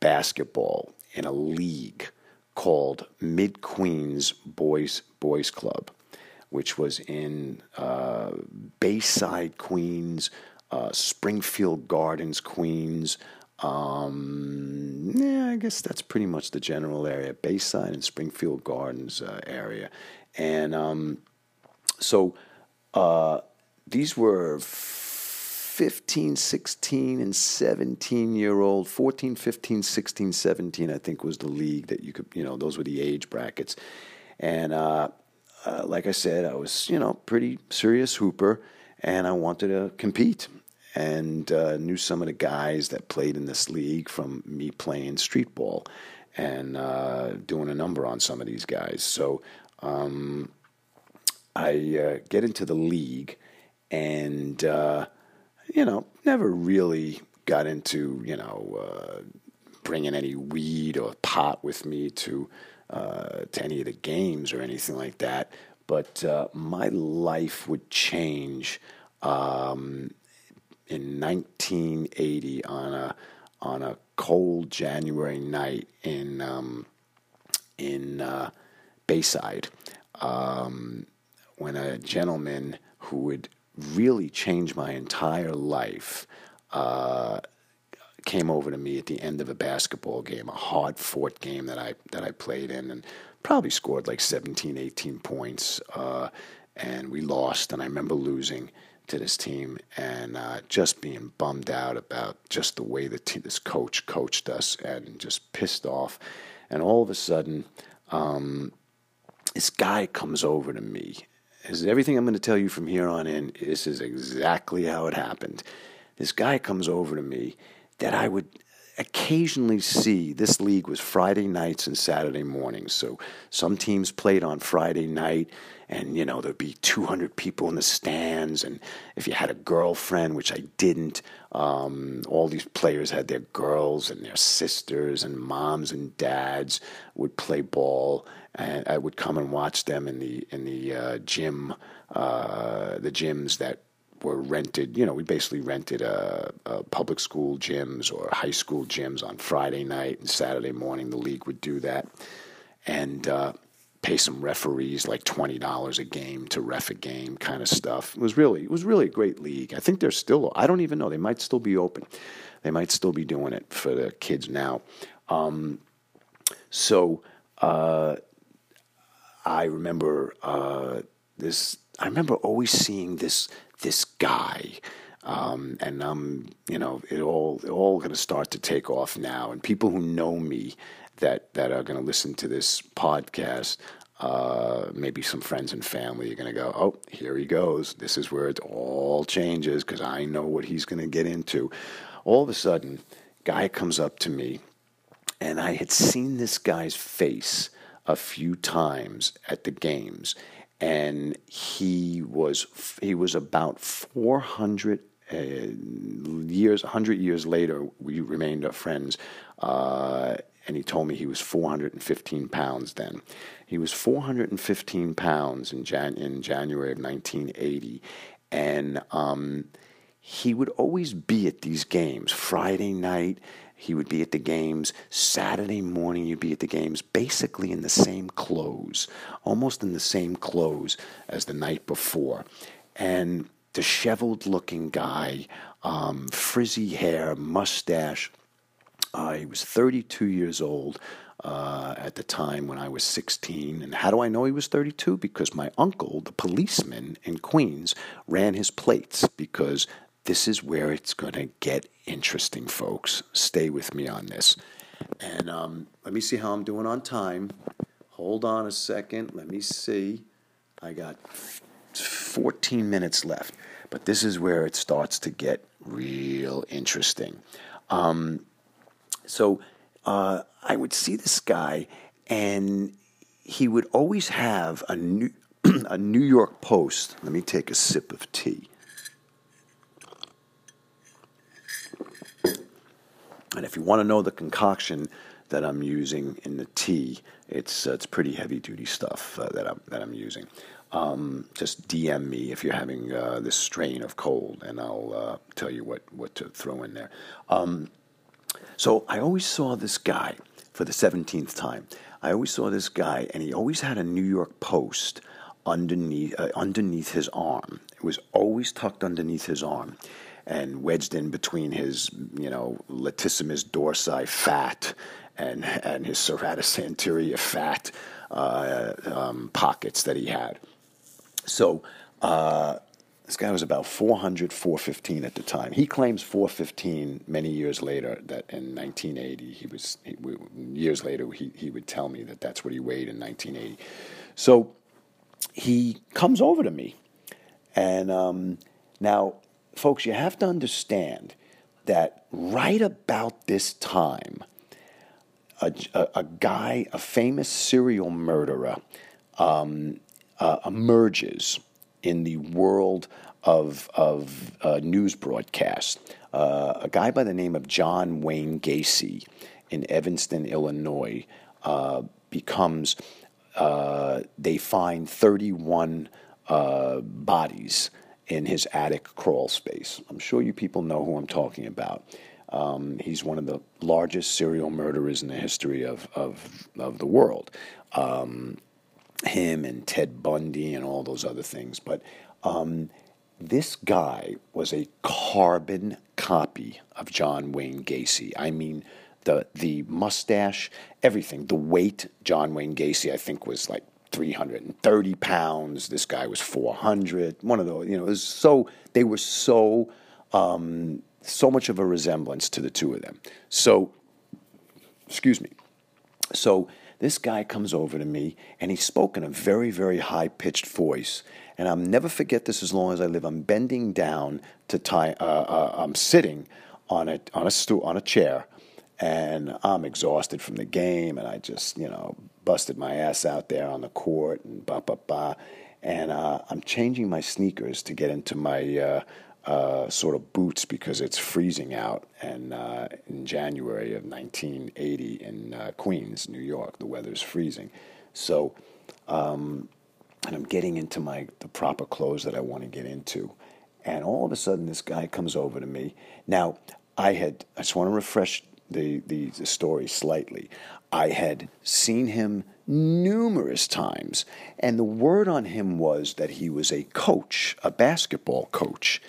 basketball in a league called Mid Queens Boys Boys Club, which was in uh, Bayside, Queens, uh, Springfield Gardens, Queens. Um, yeah, I guess that's pretty much the general area, Bayside and Springfield Gardens uh, area, and um, so uh, these were 15, 16, and 17 year old, 14, 15, 16, 17, I think was the league that you could, you know, those were the age brackets. And uh, uh, like I said, I was, you know, pretty serious hooper and I wanted to compete. And uh, knew some of the guys that played in this league from me playing street ball and uh, doing a number on some of these guys. So um, I uh, get into the league and uh, you know, never really got into, you know, uh, bringing any weed or pot with me to uh, to any of the games or anything like that. But uh, my life would change um, in 1980 on a on a cold January night in um, in uh, Bayside um, when a gentleman who would really change my entire life uh, came over to me at the end of a basketball game, a hard fought game that I that I played in, and probably scored like 17, 18 points. Uh, and we lost, and I remember losing to this team and uh, just being bummed out about just the way that this coach coached us and just pissed off. And all of a sudden, um, this guy comes over to me is everything I'm going to tell you from here on in, this is exactly how it happened. This guy comes over to me that I would occasionally see this league was Friday nights and Saturday mornings. So some teams played on Friday night, and you know there'd be 200 people in the stands. And if you had a girlfriend, which I didn't, um, all these players had their girls and their sisters and moms and dads would play ball, and I would come and watch them in the in the uh, gym, uh, the gyms that were rented. You know, we basically rented a, a, public school gyms or high school gyms on Friday night and Saturday morning. The league would do that and uh, pay some referees like twenty dollars a game to ref a game, kind of stuff. It was really it was really a great league. I think they're still. I don't even know. They might still be open. They might still be doing it for the kids now. Um, so. Uh, I remember uh, this. I remember always seeing this this guy. Um, and I'm, you know, it all it all going to start to take off now. And people who know me that that are going to listen to this podcast, uh, maybe some friends and family are going to go, oh, here he goes. This is where it all changes because I know what he's going to get into. All of a sudden, guy comes up to me, and I had seen this guy's face a few times at the games and he was he was about 400 uh, years 100 years later we remained friends uh, and he told me he was 415 pounds then. He was 415 pounds in, Jan- in january of 1980 and um, he would always be at these games friday night he would be at the games. Saturday morning, you'd be at the games, basically in the same clothes, almost in the same clothes as the night before. And disheveled looking guy, um, frizzy hair, mustache. Uh, he was 32 years old uh, at the time when I was 16. And how do I know he was 32? Because my uncle, the policeman in Queens, ran his plates because this is where it's going to get interesting, folks. Stay with me on this. And um, let me see how I'm doing on time. Hold on a second. Let me see. I got 14 minutes left. But this is where it starts to get real interesting. Um, so uh, I would see this guy, and he would always have a New, a New York Post. Let me take a sip of tea. And if you want to know the concoction that I'm using in the tea, it's uh, it's pretty heavy duty stuff uh, that I'm that I'm using. Um, just DM me if you're having uh, this strain of cold, and I'll uh, tell you what what to throw in there. Um, so I always saw this guy for the 17th time. I always saw this guy, and he always had a New York Post underneath uh, underneath his arm. It was always tucked underneath his arm and wedged in between his, you know, latissimus dorsi fat and and his serratus anterior fat uh, um, pockets that he had. So uh, this guy was about 400, 415 at the time. He claims 415 many years later, that in 1980, he was, he, years later, he, he would tell me that that's what he weighed in 1980. So he comes over to me. And um, now, folks, you have to understand that right about this time, a, a, a guy, a famous serial murderer, um, uh, emerges in the world of, of uh, news broadcast. Uh, a guy by the name of John Wayne Gacy in Evanston, Illinois, uh, becomes, uh, they find 31 uh, bodies in his attic crawl space. I'm sure you people know who I'm talking about. Um, he's one of the largest serial murderers in the history of, of, of the world. Um, him and Ted Bundy and all those other things. But um, this guy was a carbon copy of John Wayne Gacy. I mean, the the mustache, everything, the weight. John Wayne Gacy, I think, was like 330 pounds. This guy was 400. One of those, you know, it was so they were so um, so much of a resemblance to the two of them. So, excuse me. So this guy comes over to me and he spoke in a very, very high pitched voice. And I'll never forget this as long as I live. I'm bending down to tie, uh, uh, I'm sitting on a, on, a stool, on a chair and I'm exhausted from the game. And I just, you know, busted my ass out there on the court and ba ba ba. And uh, I'm changing my sneakers to get into my uh, uh, sort of boots because it's freezing out. And uh, in January of 1980 in uh, Queens, New York, the weather's freezing. So, um, and I'm getting into my the proper clothes that I want to get into. And all of a sudden, this guy comes over to me. Now, I had, I just want to refresh the, the, the story slightly. I had seen him numerous times, and the word on him was that he was a coach, a basketball coach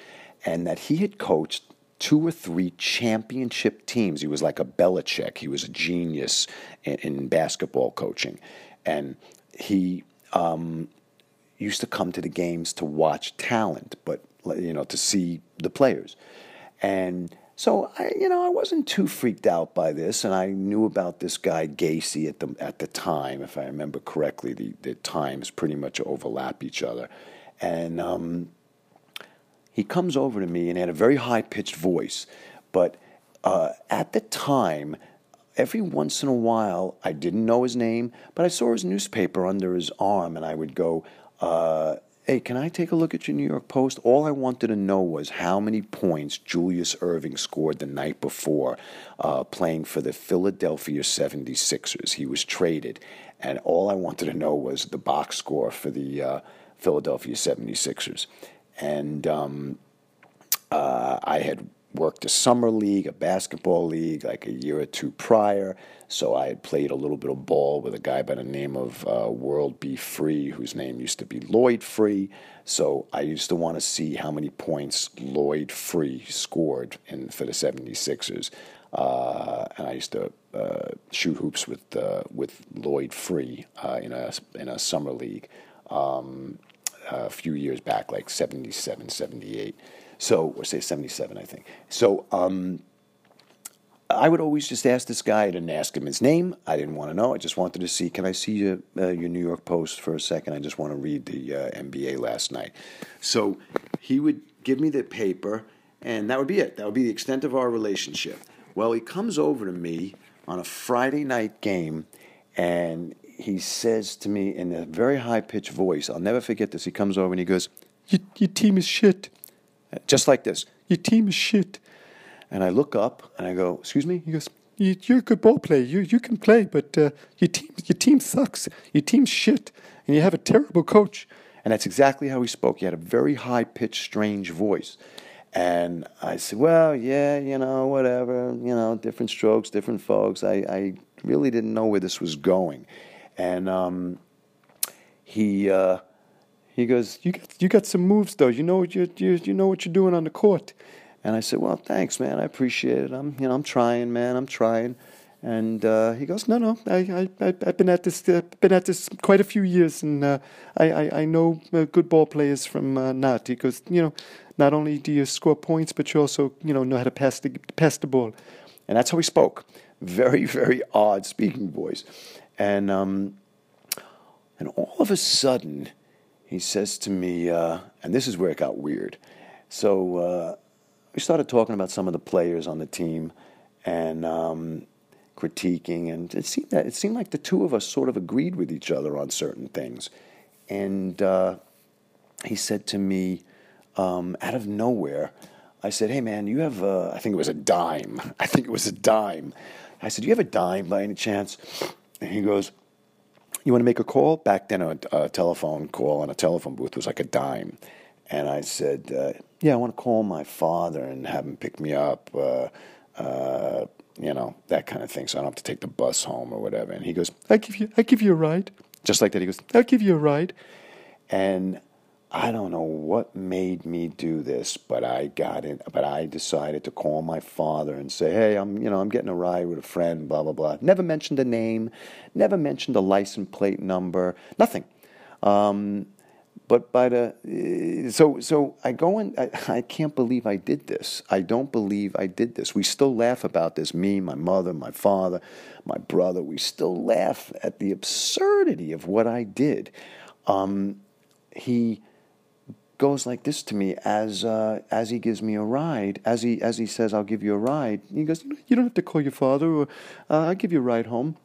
and that he had coached two or three championship teams. He was like a Belichick. He was a genius in, in basketball coaching, and he um, used to come to the games to watch talent, but you know to see the players, and. So I, you know, I wasn't too freaked out by this, and I knew about this guy Gacy at the at the time, if I remember correctly. The the times pretty much overlap each other, and um, he comes over to me and had a very high pitched voice. But uh, at the time, every once in a while, I didn't know his name, but I saw his newspaper under his arm, and I would go, uh, Hey, can I take a look at your New York Post? All I wanted to know was how many points Julius Erving scored the night before uh, playing for the Philadelphia 76ers. He was traded, and all I wanted to know was the box score for the uh, Philadelphia 76ers and um, uh, I had worked a summer league, a basketball league, like a year or two prior. So I had played a little bit of ball with a guy by the name of uh, World B. Free, whose name used to be Lloyd Free. So I used to want to see how many points Lloyd Free scored in, for the 76ers. uh, and I used to uh, shoot hoops with uh, with Lloyd Free uh, in a in a summer league um, a few years back, like 77, 78. So, or say 77, I think. So, um, I would always just ask this guy. I didn't ask him his name. I didn't want to know. I just wanted to see. Can I see your, uh, your New York Post for a second? I just want to read the uh, NBA last night. So he would give me the paper, and that would be it. That would be the extent of our relationship. Well, he comes over to me on a Friday night game, and he says to me in a very high pitched voice, I'll never forget this. He comes over and he goes, Your, your team is shit. Just like this. Your team is shit. And I look up and I go, Excuse me? He goes, You're a good ball player. You, you can play, but uh, your, team, your team sucks. Your team's shit. And you have a terrible coach. And that's exactly how he spoke. He had a very high pitched, strange voice. And I said, Well, yeah, you know, whatever, you know, different strokes, different folks. I, I really didn't know where this was going and um, he uh, he goes, "You got you got some moves though. You know what you you you know what you're doing on the court." And I said, "Well, thanks, man. I appreciate it. I'm you know I'm trying, man. I'm trying." And uh, he goes, "No, no. I I I've been at this uh, been at this quite a few years, and uh, I, I I know uh, good ball players from uh, Nat. He goes, you know, not only do you score points, but you also you know know how to pass the pass the ball." And that's how he spoke. Very very odd speaking voice. And, um, and all of a sudden, he says to me, uh, and this is where it got weird. So uh, we started talking about some of the players on the team and um, critiquing, and it seemed that it seemed like the two of us sort of agreed with each other on certain things. And uh, he said to me, um, out of nowhere, I said, "Hey man, you have I think it was a dime. I think it was a dime." I said, "Do you have a dime by any chance?" And he goes, You want to make a call? Back then, a, a telephone call on a telephone booth was like a dime. And I said, uh, Yeah, I want to call my father and have him pick me up, uh, uh, you know, that kind of thing. So I don't have to take the bus home or whatever. And he goes, I give you, I give you a ride. Just like that. He goes, I'll give you a ride. And I don't know what made me do this, but I got it. But I decided to call my father and say, "Hey, I'm, you know, I'm getting a ride with a friend." Blah blah blah. Never mentioned a name, never mentioned a license plate number, nothing. Um, but by the so so I go and I, I can't believe I did this. I don't believe I did this. We still laugh about this. Me, my mother, my father, my brother. We still laugh at the absurdity of what I did. Um, he goes like this to me as uh, as he gives me a ride. As he as he says, "I'll give you a ride." He goes, "You don't have to call your father, or uh, I'll give you a ride home."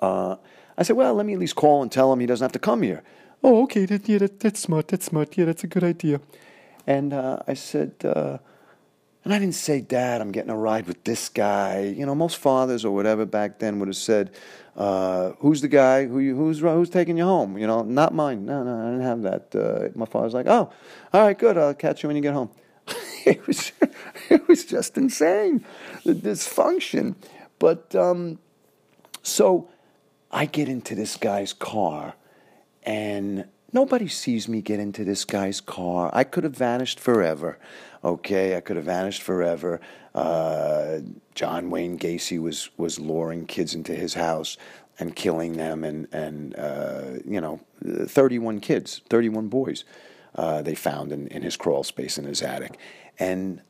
Uh, I said, "Well, let me at least call and tell him he doesn't have to come here." Oh, okay. That, yeah, that, that's smart. That's smart. Yeah, that's a good idea. And uh, I said, uh, and I didn't say, Dad, I'm getting a ride with this guy. You know, most fathers or whatever back then would have said, uh, who's the guy who you, who's who's taking you home? You know, not mine. No, no, I didn't have that. Uh, my father's like, oh, all right, good. I'll catch you when you get home. it was it was just insane, the dysfunction. But um, so I get into this guy's car, and nobody sees me get into this guy's car. I could have vanished forever. Okay, I could have vanished forever. Uh, John Wayne Gacy was was luring kids into his house and killing them, and and uh, you know, thirty one kids, thirty one boys, uh, they found in, in his crawl space in his attic, and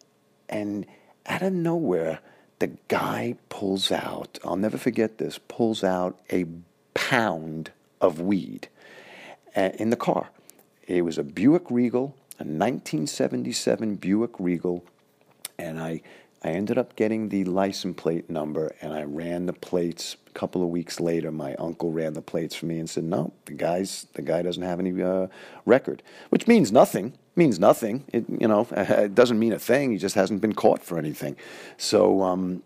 and out of nowhere, the guy pulls out. I'll never forget this. Pulls out a pound of weed uh, in the car. It was a Buick Regal, a 1977 Buick Regal, and I I ended up getting the license plate number and I ran the plates. A couple of weeks later, my uncle ran the plates for me and said, "No, the guy's the guy doesn't have any uh, record," which means nothing. Means nothing. It you know it doesn't mean a thing. He just hasn't been caught for anything. So um,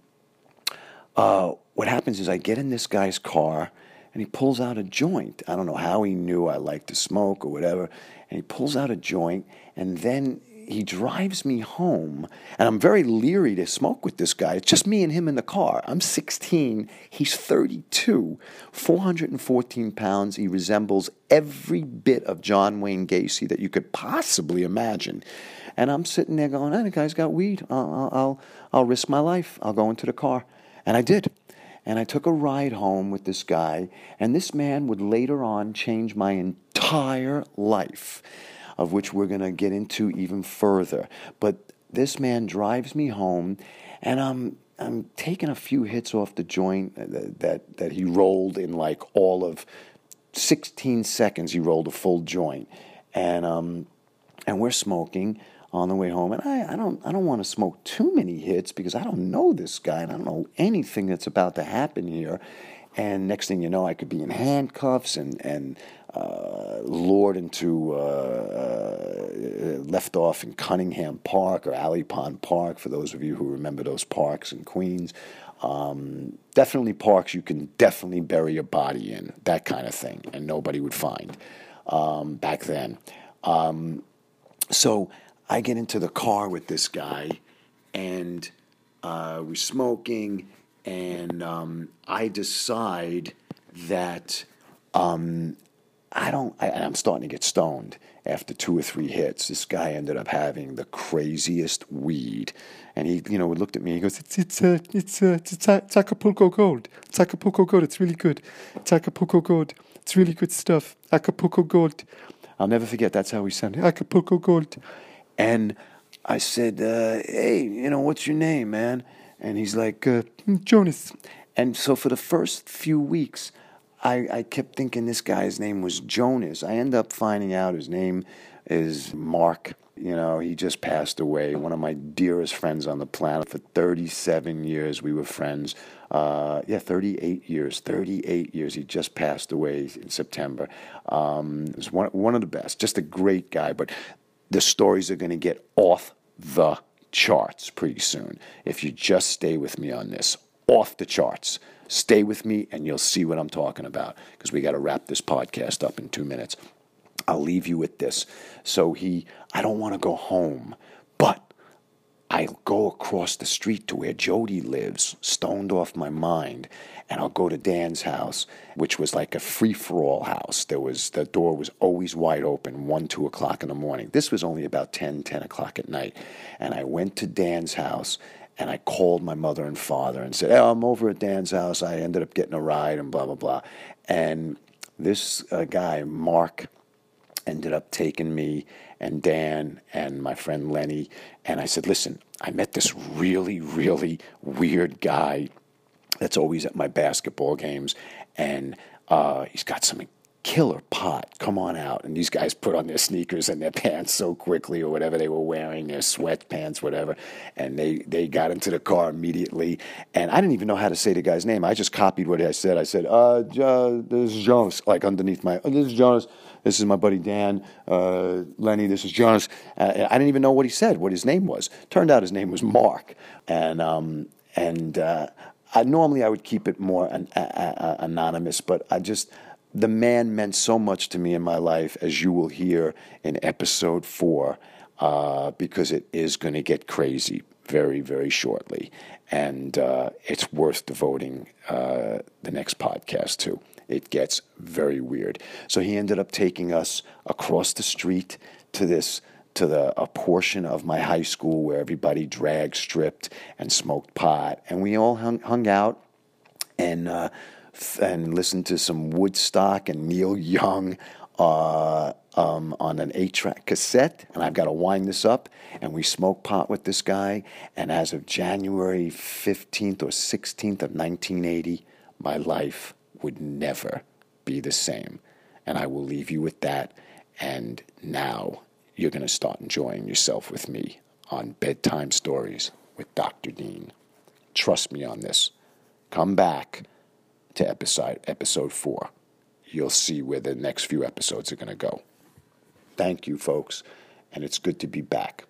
uh, what happens is I get in this guy's car and he pulls out a joint. I don't know how he knew I liked to smoke or whatever. And he pulls out a joint and then he drives me home, and I'm very leery to smoke with this guy. It's just me and him in the car. I'm 16, he's 32, 414 pounds. He resembles every bit of John Wayne Gacy that you could possibly imagine. And I'm sitting there going, "Hey, the guy's got weed. I'll, I'll, I'll risk my life. I'll go into the car." And I did. And I took a ride home with this guy, and this man would later on change my entire life of which we're going to get into even further. But this man drives me home, and I'm I'm taking a few hits off the joint that that, that he rolled in like all of 16 seconds. He rolled a full joint, and um, and we're smoking on the way home. And I, I don't I don't want to smoke too many hits because I don't know this guy and I don't know anything that's about to happen here. And next thing you know, I could be in handcuffs and and uh, lured into uh, uh, left off in Cunningham Park or Alley Pond Park. For those of you who remember those parks in Queens, um, definitely parks you can definitely bury your body in that kind of thing, and nobody would find um, back then. Um, so I get into the car with this guy, and uh, we're smoking, and um, I decide that um, I don't, I, I'm starting to get stoned after two or three hits. This guy ended up having the craziest weed. And he, you know, looked at me. He goes, "It's it's uh, it's uh, it's, it's Acapulco Gold. It's Acapulco Gold. It's really good. It's Acapulco Gold. It's really good stuff. Acapulco Gold." I'll never forget. That's how he sounded. Acapulco Gold. And I said, uh, "Hey, you know, what's your name, man?" And he's like, uh, "Jonas." And so for the first few weeks, I, I kept thinking this guy's name was Jonas. I end up finding out his name is Mark. You know, he just passed away. One of my dearest friends on the planet. For 37 years, we were friends. Uh, yeah, 38 years. 38 years. He just passed away in September. Um, was one, one of the best. Just a great guy. But the stories are going to get off the charts pretty soon. If you just stay with me on this, off the charts. Stay with me and you'll see what I'm talking about because we got to wrap this podcast up in two minutes. I'll leave you with this. So he, I don't want to go home, but I'll go across the street to where Jody lives, stoned off my mind, and I'll go to Dan's house, which was like a free for all house. There was the door was always wide open, one, two o'clock in the morning. This was only about 10, 10 o'clock at night. And I went to Dan's house and I called my mother and father and said, hey, I'm over at Dan's house. I ended up getting a ride and blah, blah, blah. And this uh, guy, Mark, ended up taking me and Dan and my friend Lenny. And I said, listen, I met this really, really weird guy that's always at my basketball games. And uh, he's got some killer pot. Come on out. And these guys put on their sneakers and their pants so quickly or whatever they were wearing, their sweatpants, whatever. And they, they got into the car immediately. And I didn't even know how to say the guy's name. I just copied what I said. I said, uh, uh this is Jonas, like underneath my, oh, this is Jonas. This is my buddy Dan. Uh, Lenny, this is Jonas. Uh, I didn't even know what he said, what his name was. Turned out his name was Mark. And, um, and, uh, I, normally I would keep it more an, anonymous, but I just the man meant so much to me in my life, as you will hear in episode four, uh, because it is going to get crazy very, very shortly. And uh, it's worth devoting uh, the next podcast to. It gets very weird. So he ended up taking us across the street to this to the a portion of my high school where everybody drag stripped and smoked pot, and we all hung, hung out and uh, and listened to some Woodstock and Neil Young uh, um, on an eight track cassette. And I've got to wind this up. And we smoked pot with this guy. And as of January 15th or 16th of 1980, my life would never be the same. And I will leave you with that. And now you're going to start enjoying yourself with me on Bedtime Stories with Dr. Dean. Trust me on this. Come back to episode episode four. You'll see where the next few episodes are going to go. Thank you, folks, and it's good to be back.